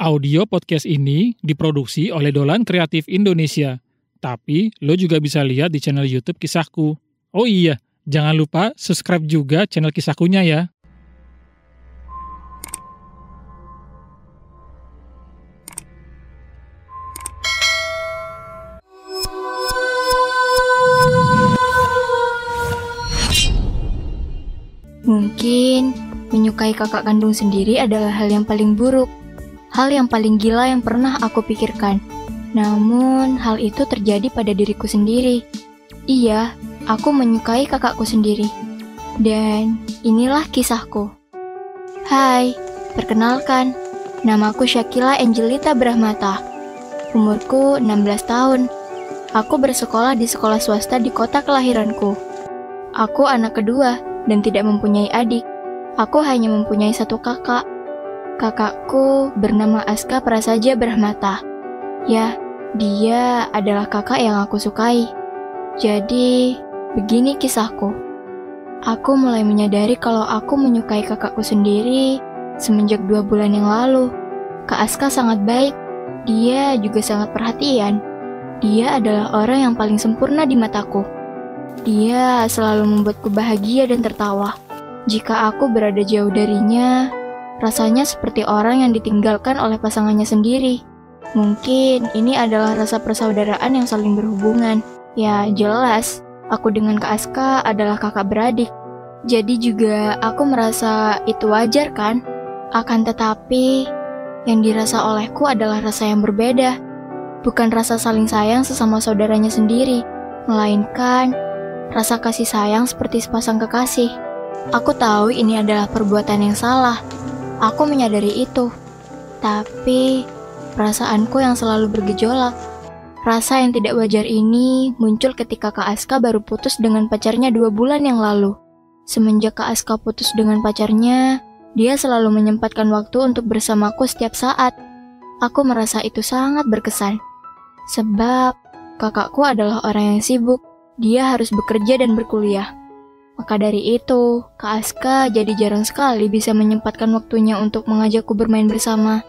Audio podcast ini diproduksi oleh Dolan Kreatif Indonesia. Tapi lo juga bisa lihat di channel YouTube Kisahku. Oh iya, jangan lupa subscribe juga channel Kisahkunya ya. Mungkin menyukai kakak kandung sendiri adalah hal yang paling buruk, hal yang paling gila yang pernah aku pikirkan. Namun, hal itu terjadi pada diriku sendiri. Iya, aku menyukai kakakku sendiri. Dan inilah kisahku. Hai, perkenalkan, namaku Syakila Angelita Brahmata. Umurku 16 tahun. Aku bersekolah di sekolah swasta di kota kelahiranku. Aku anak kedua dan tidak mempunyai adik. Aku hanya mempunyai satu kakak. Kakakku bernama Aska Prasaja Brahmata. Ya, dia adalah kakak yang aku sukai. Jadi, begini kisahku. Aku mulai menyadari kalau aku menyukai kakakku sendiri semenjak dua bulan yang lalu. Kak Aska sangat baik, dia juga sangat perhatian. Dia adalah orang yang paling sempurna di mataku. Dia selalu membuatku bahagia dan tertawa. Jika aku berada jauh darinya, rasanya seperti orang yang ditinggalkan oleh pasangannya sendiri. Mungkin ini adalah rasa persaudaraan yang saling berhubungan. Ya, jelas, aku dengan Kak Aska adalah kakak beradik. Jadi juga aku merasa itu wajar kan? Akan tetapi, yang dirasa olehku adalah rasa yang berbeda. Bukan rasa saling sayang sesama saudaranya sendiri, melainkan rasa kasih sayang seperti sepasang kekasih. Aku tahu ini adalah perbuatan yang salah. Aku menyadari itu. Tapi, perasaanku yang selalu bergejolak. Rasa yang tidak wajar ini muncul ketika Kak Aska baru putus dengan pacarnya dua bulan yang lalu. Semenjak Kak Aska putus dengan pacarnya, dia selalu menyempatkan waktu untuk bersamaku setiap saat. Aku merasa itu sangat berkesan. Sebab kakakku adalah orang yang sibuk, dia harus bekerja dan berkuliah. Maka dari itu, Kak Aska jadi jarang sekali bisa menyempatkan waktunya untuk mengajakku bermain bersama.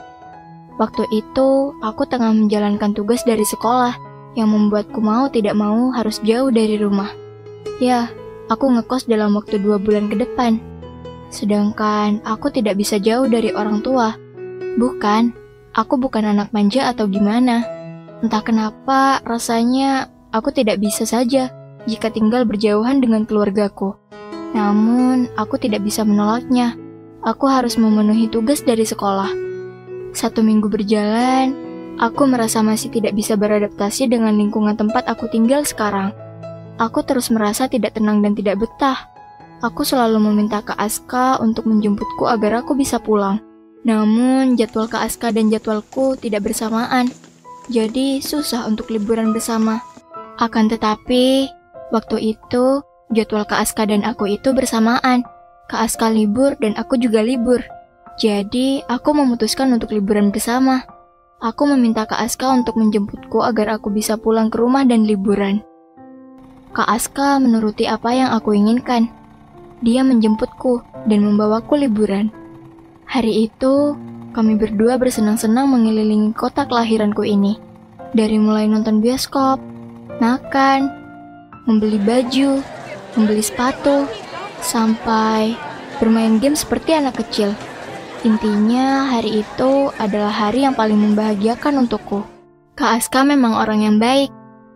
Waktu itu, aku tengah menjalankan tugas dari sekolah yang membuatku mau tidak mau harus jauh dari rumah. Ya, aku ngekos dalam waktu dua bulan ke depan. Sedangkan aku tidak bisa jauh dari orang tua. Bukan, aku bukan anak manja atau gimana. Entah kenapa rasanya aku tidak bisa saja jika tinggal berjauhan dengan keluargaku. Namun, aku tidak bisa menolaknya. Aku harus memenuhi tugas dari sekolah. Satu minggu berjalan, aku merasa masih tidak bisa beradaptasi dengan lingkungan tempat aku tinggal sekarang. Aku terus merasa tidak tenang dan tidak betah. Aku selalu meminta ke Aska untuk menjemputku agar aku bisa pulang. Namun, jadwal ke Aska dan jadwalku tidak bersamaan jadi susah untuk liburan bersama. Akan tetapi, waktu itu jadwal Kak Aska dan aku itu bersamaan. Kak Aska libur dan aku juga libur. Jadi, aku memutuskan untuk liburan bersama. Aku meminta Kak Aska untuk menjemputku agar aku bisa pulang ke rumah dan liburan. Kak Aska menuruti apa yang aku inginkan. Dia menjemputku dan membawaku liburan. Hari itu, kami berdua bersenang-senang mengelilingi kota kelahiranku ini. Dari mulai nonton bioskop, makan, membeli baju, membeli sepatu, sampai bermain game seperti anak kecil. Intinya, hari itu adalah hari yang paling membahagiakan untukku. Kak Aska memang orang yang baik.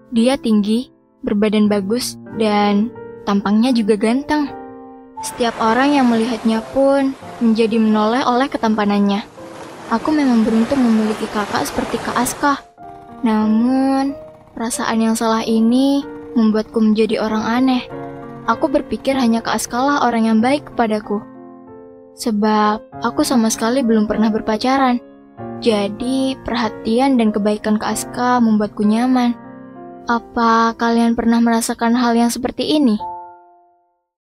Dia tinggi, berbadan bagus, dan tampangnya juga ganteng. Setiap orang yang melihatnya pun menjadi menoleh oleh ketampanannya. Aku memang beruntung memiliki kakak seperti Kak Aska. Namun, perasaan yang salah ini membuatku menjadi orang aneh. Aku berpikir hanya Kak Aska lah orang yang baik kepadaku. Sebab aku sama sekali belum pernah berpacaran. Jadi, perhatian dan kebaikan Kak Aska membuatku nyaman. Apa kalian pernah merasakan hal yang seperti ini?